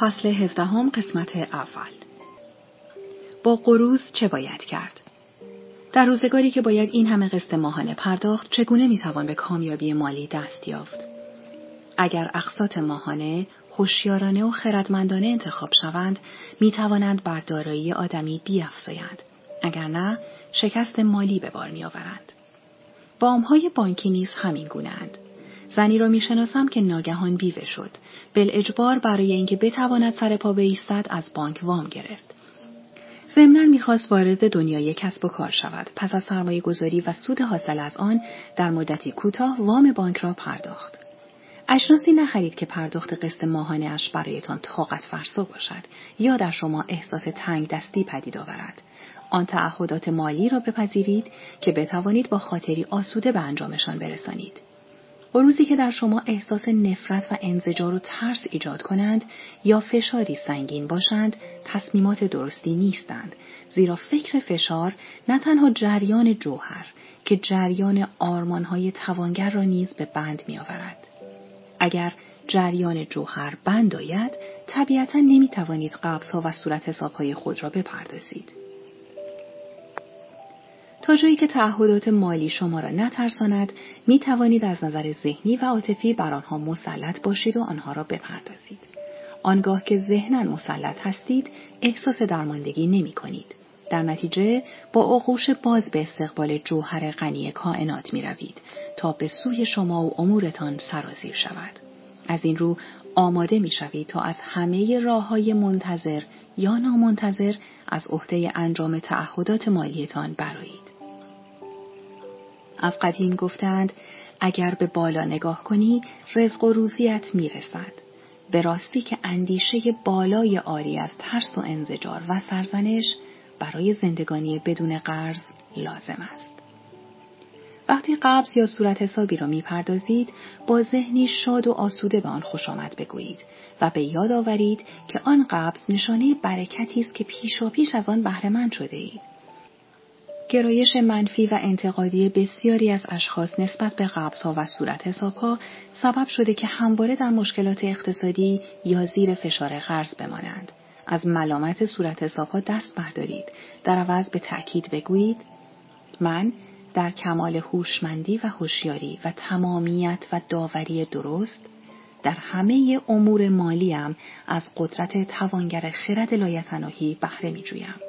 فصل هفدهم قسمت اول با قروز چه باید کرد؟ در روزگاری که باید این همه قسط ماهانه پرداخت چگونه می‌توان به کامیابی مالی دست یافت؟ اگر اقساط ماهانه هوشیارانه و خردمندانه انتخاب شوند می توانند بر دارایی آدمی بیافزایند اگر نه شکست مالی به بار میآورند وامهای بانکی نیز همین گونهاند زنی را می‌شناسم که ناگهان بیوه شد. بل اجبار برای اینکه بتواند سر پا بایستد از بانک وام گرفت. ضمنا می‌خواست وارد دنیای کسب و کار شود. پس از سرمایه گذاری و سود حاصل از آن در مدتی کوتاه وام بانک را پرداخت. اجناسی نخرید که پرداخت قسط ماهانه اش برایتان طاقت فرسا باشد یا در شما احساس تنگ دستی پدید آورد. آن تعهدات مالی را بپذیرید که بتوانید با خاطری آسوده به انجامشان برسانید. روزی که در شما احساس نفرت و انزجار و ترس ایجاد کنند یا فشاری سنگین باشند تصمیمات درستی نیستند زیرا فکر فشار نه تنها جریان جوهر که جریان آرمانهای توانگر را نیز به بند می آورد. اگر جریان جوهر بند آید طبیعتا نمی توانید قبضها و صورت حسابهای خود را بپردازید. تا جایی که تعهدات مالی شما را نترساند می توانید از نظر ذهنی و عاطفی بر آنها مسلط باشید و آنها را بپردازید. آنگاه که ذهنا مسلط هستید احساس درماندگی نمی کنید. در نتیجه با آغوش باز به استقبال جوهر غنی کائنات می روید تا به سوی شما و امورتان سرازیر شود. از این رو آماده می شوید تا از همه راه های منتظر یا نامنتظر از عهده انجام تعهدات مالیتان برایید. از قدیم گفتند اگر به بالا نگاه کنی رزق و روزیت می‌رسد. به راستی که اندیشه بالای آری از ترس و انزجار و سرزنش برای زندگانی بدون قرض لازم است. وقتی قبض یا صورت حسابی را می‌پردازید با ذهنی شاد و آسوده به آن خوش آمد بگویید و به یاد آورید که آن قبض نشانه برکتی است که پیشا پیش از آن بهرهمند شده اید. گرایش منفی و انتقادی بسیاری از اشخاص نسبت به قبضها و صورت حسابها سبب شده که همواره در مشکلات اقتصادی یا زیر فشار قرض بمانند. از ملامت صورت حسابها دست بردارید. در عوض به تأکید بگویید من در کمال هوشمندی و هوشیاری و تمامیت و داوری درست در همه امور مالیم از قدرت توانگر خرد لایتناهی بهره می جویم.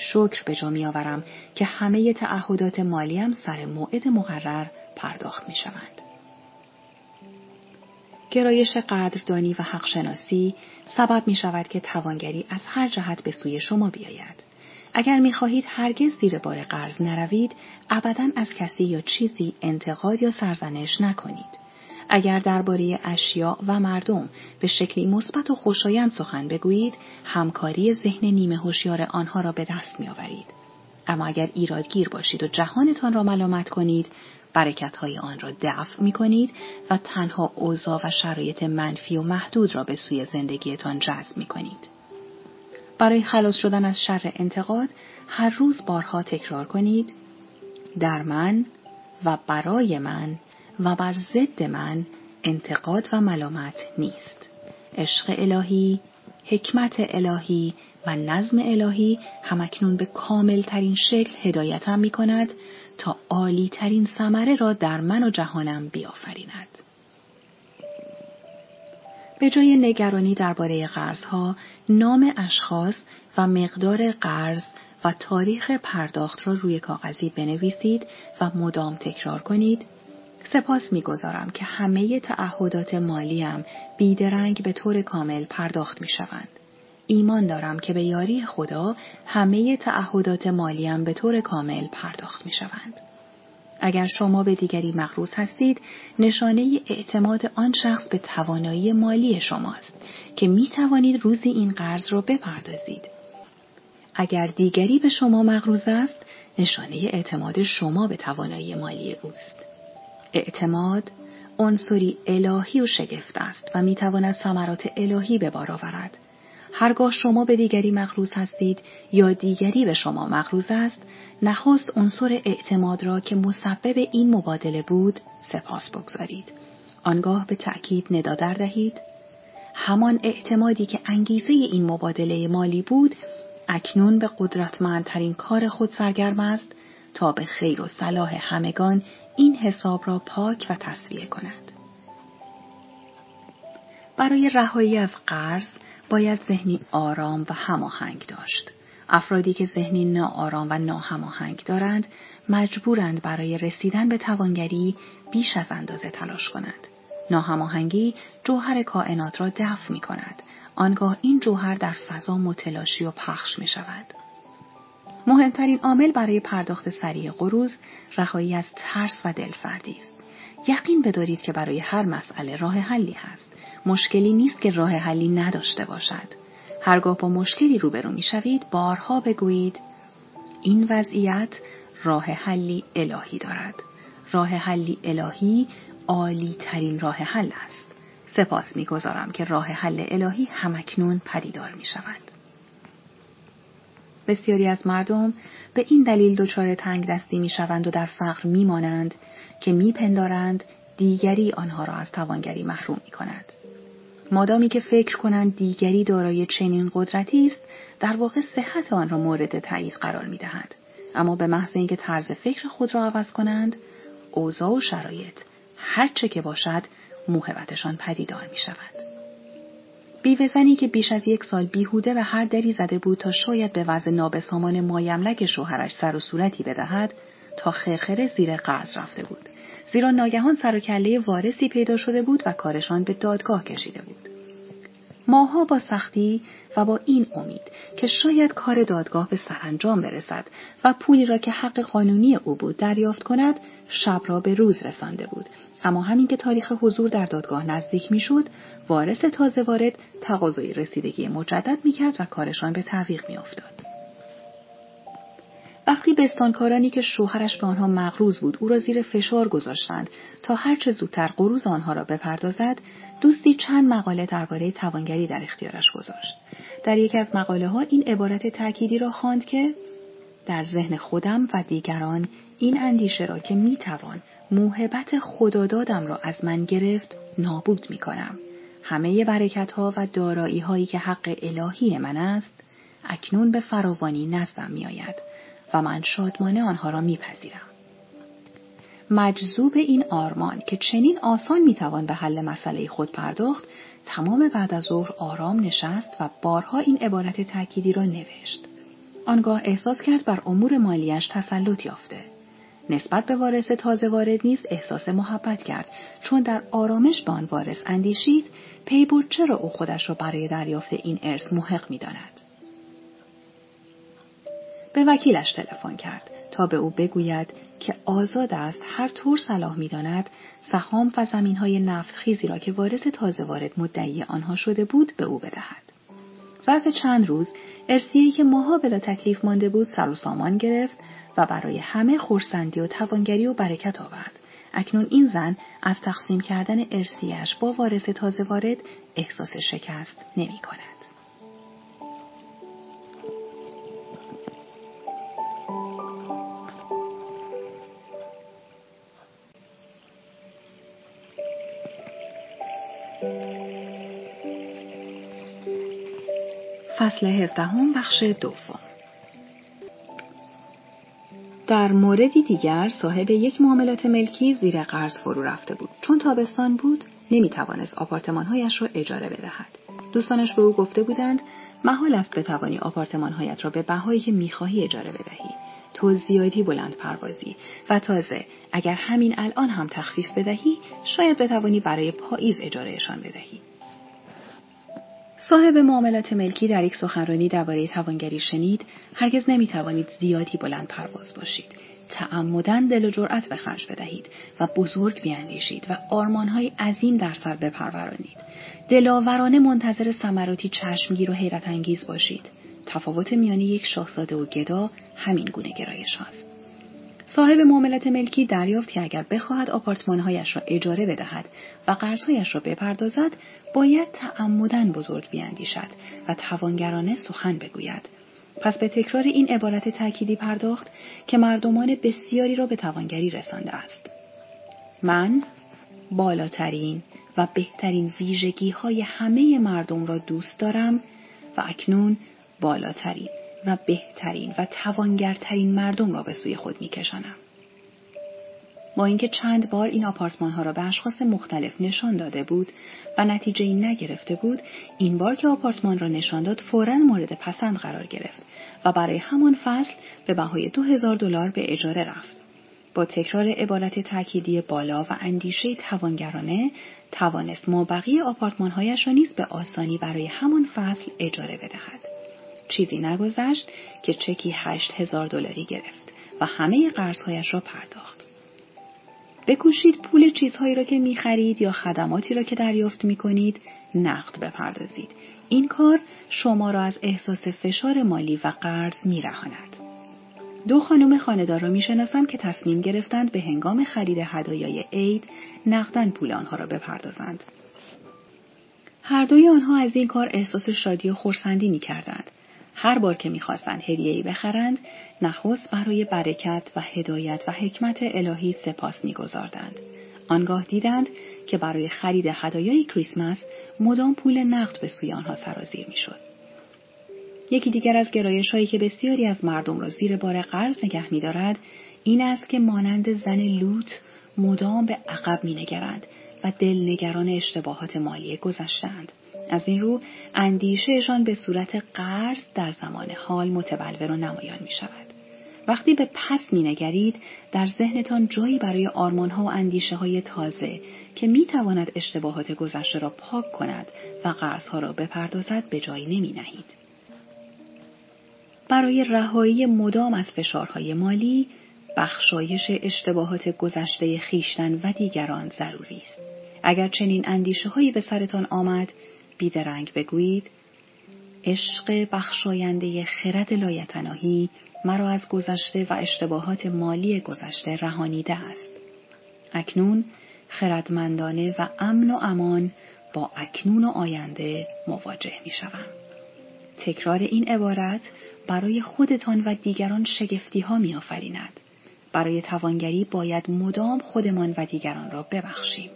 شکر به جا می آورم که همه تعهدات مالیم سر موعد مقرر پرداخت می شوند. گرایش قدردانی و حقشناسی سبب می شود که توانگری از هر جهت به سوی شما بیاید. اگر می خواهید هرگز زیر بار قرض نروید، ابدا از کسی یا چیزی انتقاد یا سرزنش نکنید. اگر درباره اشیاء و مردم به شکلی مثبت و خوشایند سخن بگویید همکاری ذهن نیمه هوشیار آنها را به دست میآورید اما اگر ایرادگیر باشید و جهانتان را ملامت کنید برکتهای آن را دفع می کنید و تنها اوضاع و شرایط منفی و محدود را به سوی زندگیتان جذب می کنید. برای خلاص شدن از شر انتقاد هر روز بارها تکرار کنید در من و برای من و بر ضد من انتقاد و ملامت نیست عشق الهی حکمت الهی و نظم الهی همکنون به کامل ترین شکل هدایتم می کند تا عالی ترین ثمره را در من و جهانم بیافریند. به جای نگرانی درباره قرضها نام اشخاص و مقدار قرض و تاریخ پرداخت را روی کاغذی بنویسید و مدام تکرار کنید سپاس می‌گذارم که همه تعهدات مالیم بیدرنگ به طور کامل پرداخت می شوند. ایمان دارم که به یاری خدا همه تعهدات مالیم به طور کامل پرداخت می شوند. اگر شما به دیگری مغروز هستید نشانه اعتماد آن شخص به توانایی مالی شماست که می توانید روزی این قرض را بپردازید. اگر دیگری به شما مغروز است نشانه اعتماد شما به توانایی مالی اوست. اعتماد عنصری الهی و شگفت است و می تواند ثمرات الهی به بار آورد. هرگاه شما به دیگری مغروز هستید یا دیگری به شما مغروز است نخست عنصر اعتماد را که مسبب این مبادله بود سپاس بگذارید آنگاه به تأکید ندادر دهید همان اعتمادی که انگیزه این مبادله مالی بود اکنون به قدرتمندترین کار خود سرگرم است تا به خیر و صلاح همگان این حساب را پاک و تصویه کند. برای رهایی از قرض باید ذهنی آرام و هماهنگ داشت. افرادی که ذهنی ناآرام و ناهماهنگ دارند مجبورند برای رسیدن به توانگری بیش از اندازه تلاش کنند. ناهماهنگی جوهر کائنات را دفع می کند. آنگاه این جوهر در فضا متلاشی و پخش می شود. مهمترین عامل برای پرداخت سریع قروز رهایی از ترس و دلسردی است. یقین بدارید که برای هر مسئله راه حلی هست. مشکلی نیست که راه حلی نداشته باشد. هرگاه با مشکلی روبرو می شوید بارها بگویید این وضعیت راه حلی الهی دارد. راه حلی الهی عالی ترین راه حل است. سپاس می‌گذارم که راه حل الهی همکنون پدیدار می شود. بسیاری از مردم به این دلیل دچار تنگ دستی می شوند و در فقر می مانند که می پندارند دیگری آنها را از توانگری محروم می کند. مادامی که فکر کنند دیگری دارای چنین قدرتی است در واقع صحت آن را مورد تایید قرار می دهند. اما به محض اینکه طرز فکر خود را عوض کنند اوضاع و شرایط هرچه که باشد موهبتشان پدیدار می شود. بیوزنی که بیش از یک سال بیهوده و هر دری زده بود تا شاید به وضع نابسامان مایملک شوهرش سر و صورتی بدهد تا خرخره زیر قرض رفته بود. زیرا ناگهان سر و کله وارثی پیدا شده بود و کارشان به دادگاه کشیده بود. ماها با سختی و با این امید که شاید کار دادگاه به سرانجام برسد و پولی را که حق قانونی او بود دریافت کند شب را به روز رسانده بود. اما همین که تاریخ حضور در دادگاه نزدیک می‌شد وارث تازه وارد تقاضای رسیدگی مجدد می‌کرد و کارشان به تعویق میافتاد. وقتی بستانکارانی که شوهرش به آنها مغروز بود او را زیر فشار گذاشتند تا هرچه زودتر قروز آنها را بپردازد دوستی چند مقاله درباره توانگری در اختیارش گذاشت در یکی از مقاله ها این عبارت تأکیدی را خواند که در ذهن خودم و دیگران این اندیشه را که می‌توان موهبت خدادادم را از من گرفت نابود می کنم. همه برکت ها و دارایی هایی که حق الهی من است اکنون به فراوانی نزدم می آید و من شادمانه آنها را میپذیرم. مجذوب این آرمان که چنین آسان می‌توان به حل مسئله خود پرداخت تمام بعد از ظهر آرام نشست و بارها این عبارت تأکیدی را نوشت. آنگاه احساس کرد بر امور مالیش تسلط یافته. نسبت به وارث تازه وارد نیز احساس محبت کرد چون در آرامش به آن وارث اندیشید پی برد چرا او خودش را برای دریافت این ارث محق می‌داند. به وکیلش تلفن کرد تا به او بگوید که آزاد است هر طور صلاح می‌داند سهام و زمین های نفت خیزی را که وارث تازه وارد مدعی آنها شده بود به او بدهد. ظرف چند روز ارسیهی که ماها بلا تکلیف مانده بود سر و سامان گرفت و برای همه خورسندی و توانگری و برکت آورد. اکنون این زن از تقسیم کردن ارسیش با وارث تازه وارد احساس شکست نمی کند. فصل هفدهم بخش دوم. در موردی دیگر صاحب یک معاملات ملکی زیر قرض فرو رفته بود. چون تابستان بود نمی‌توانست آپارتمانهایش را اجاره بدهد. دوستانش به او گفته بودند محال است بتوانی آپارتمانهایت را به بهایی که می‌خواهی اجاره بدهی. تو زیادی بلند پروازی و تازه اگر همین الان هم تخفیف بدهی شاید بتوانی برای پاییز اجارهشان بدهی. صاحب معاملات ملکی در یک سخنرانی درباره توانگری شنید هرگز نمی‌توانید زیادی بلند پرواز باشید. تعمدن دل و جرأت به خرج بدهید و بزرگ بیاندیشید و آرمانهای عظیم در سر بپرورانید. دلاورانه منتظر ثمراتی چشمگیر و حیرت انگیز باشید. تفاوت میان یک شاهزاده و گدا همین گونه گرایش هاست. صاحب معاملات ملکی دریافت که اگر بخواهد آپارتمانهایش را اجاره بدهد و قرضهایش را بپردازد باید تعمدن بزرگ بیاندیشد و توانگرانه سخن بگوید. پس به تکرار این عبارت تأکیدی پرداخت که مردمان بسیاری را به توانگری رسانده است. من بالاترین و بهترین ویژگی های همه مردم را دوست دارم و اکنون بالاترین و بهترین و توانگرترین مردم را به سوی خود میکشانم. با اینکه چند بار این آپارتمان ها را به اشخاص مختلف نشان داده بود و نتیجه این نگرفته بود این بار که آپارتمان را نشان داد فورا مورد پسند قرار گرفت و برای همان فصل به بهای دو هزار دلار به اجاره رفت با تکرار عبارت تأکیدی بالا و اندیشه توانگرانه توانست مابقی آپارتمانهایش را نیز به آسانی برای همان فصل اجاره بدهد چیزی نگذشت که چکی هشت هزار دلاری گرفت و همه قرضهایش را پرداخت بکوشید پول چیزهایی را که می خرید یا خدماتی را که دریافت می کنید نقد بپردازید. این کار شما را از احساس فشار مالی و قرض می رهاند. دو خانم خاندار را می شناسم که تصمیم گرفتند به هنگام خرید هدایای عید نقدن پول آنها را بپردازند. هر دوی آنها از این کار احساس شادی و خورسندی می کردند. هر بار که می‌خواستند هدیهای بخرند نخست برای برکت و هدایت و حکمت الهی سپاس میگذاردند. آنگاه دیدند که برای خرید هدایای کریسمس مدام پول نقد به سوی آنها سرازیر می‌شد. یکی دیگر از گرایش هایی که بسیاری از مردم را زیر بار قرض نگه میدارد این است که مانند زن لوط مدام به عقب مینگرند و دلنگران اشتباهات مالی گذشتند از این رو اندیشهشان به صورت قرض در زمان حال متبلور و نمایان می شود. وقتی به پس می نگرید در ذهنتان جایی برای آرمانها و اندیشه های تازه که می تواند اشتباهات گذشته را پاک کند و قرضها را بپردازد به جایی نمی نهید. برای رهایی مدام از فشارهای مالی بخشایش اشتباهات گذشته خیشتن و دیگران ضروری است. اگر چنین اندیشه هایی به سرتان آمد بیدرنگ بگویید عشق بخشاینده خرد لایتناهی مرا از گذشته و اشتباهات مالی گذشته رهانیده است. اکنون خردمندانه و امن و امان با اکنون و آینده مواجه می شوم. تکرار این عبارت برای خودتان و دیگران شگفتی ها می آفریند. برای توانگری باید مدام خودمان و دیگران را ببخشیم.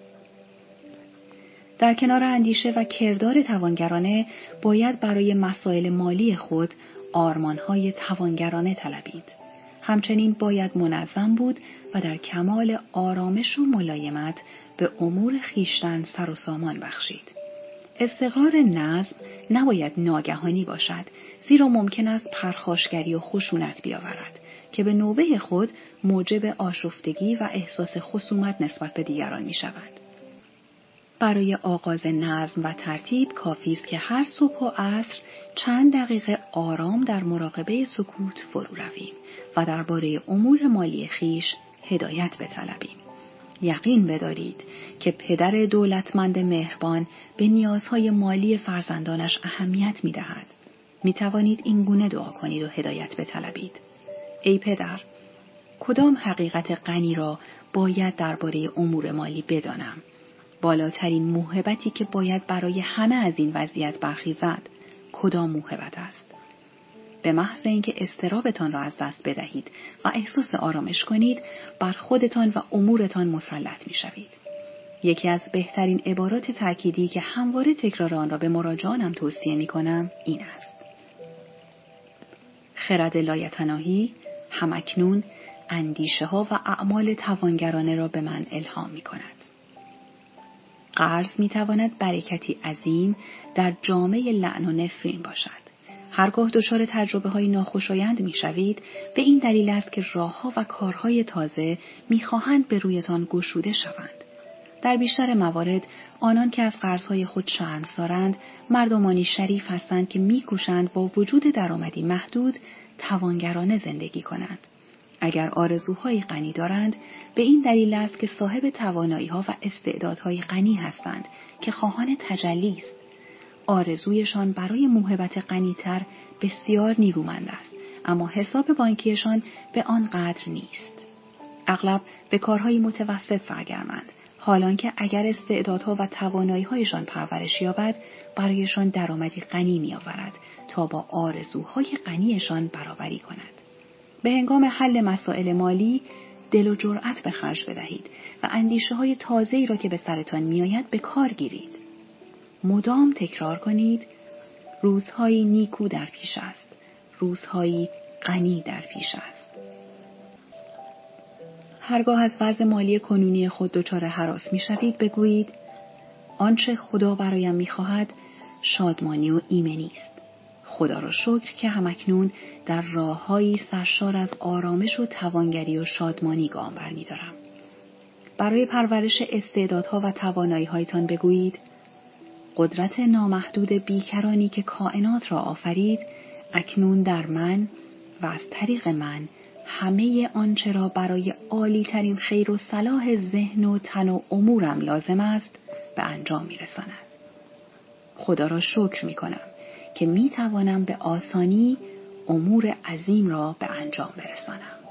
در کنار اندیشه و کردار توانگرانه باید برای مسائل مالی خود آرمانهای توانگرانه طلبید. همچنین باید منظم بود و در کمال آرامش و ملایمت به امور خیشتن سر و سامان بخشید. استقرار نظم نباید ناگهانی باشد زیرا ممکن است پرخاشگری و خشونت بیاورد که به نوبه خود موجب آشفتگی و احساس خصومت نسبت به دیگران می شود. برای آغاز نظم و ترتیب کافی است که هر صبح و عصر چند دقیقه آرام در مراقبه سکوت فرو رویم و درباره امور مالی خیش هدایت بطلبیم. یقین بدارید که پدر دولتمند مهربان به نیازهای مالی فرزندانش اهمیت می دهد. می توانید این گونه دعا کنید و هدایت بطلبید. ای پدر، کدام حقیقت غنی را باید درباره امور مالی بدانم بالاترین موهبتی که باید برای همه از این وضعیت برخیزد کدام موهبت است به محض اینکه استرابتان را از دست بدهید و احساس آرامش کنید بر خودتان و امورتان مسلط می شوید. یکی از بهترین عبارات تأکیدی که همواره تکرار آن را به مراجعانم توصیه می کنم این است. خرد لایتناهی همکنون اندیشه ها و اعمال توانگرانه را به من الهام می کند. قرض می تواند برکتی عظیم در جامعه لعن و نفرین باشد. هرگاه دچار تجربه های ناخوشایند می شوید به این دلیل است که راهها و کارهای تازه می‌خواهند به رویتان گشوده شوند. در بیشتر موارد آنان که از قرضهای خود شرم سارند مردمانی شریف هستند که میکوشند با وجود درآمدی محدود توانگرانه زندگی کنند. اگر آرزوهای غنی دارند به این دلیل است که صاحب توانایی ها و استعدادهای غنی هستند که خواهان تجلی است. آرزویشان برای موهبت غنیتر بسیار نیرومند است اما حساب بانکیشان به آن قدر نیست. اغلب به کارهای متوسط سرگرمند حالان که اگر استعدادها و تواناییهایشان پرورش یابد برایشان درآمدی غنی میآورد تا با آرزوهای غنیشان برابری کند. به هنگام حل مسائل مالی دل و جرأت به خرج بدهید و اندیشه های تازه ای را که به سرتان میآید به کار گیرید. مدام تکرار کنید روزهایی نیکو در پیش است. روزهایی غنی در پیش است. هرگاه از وضع مالی کنونی خود دچار حراس می‌شوید بگویید آنچه خدا برایم می‌خواهد شادمانی و ایمنی است خدا را شکر که همکنون در راههایی سرشار از آرامش و توانگری و شادمانی گام برمیدارم برای پرورش استعدادها و تواناییهایتان بگویید قدرت نامحدود بیکرانی که کائنات را آفرید اکنون در من و از طریق من همه آنچه را برای عالی ترین خیر و صلاح ذهن و تن و امورم لازم است به انجام می رساند. خدا را شکر می کنم که می توانم به آسانی امور عظیم را به انجام برسانم.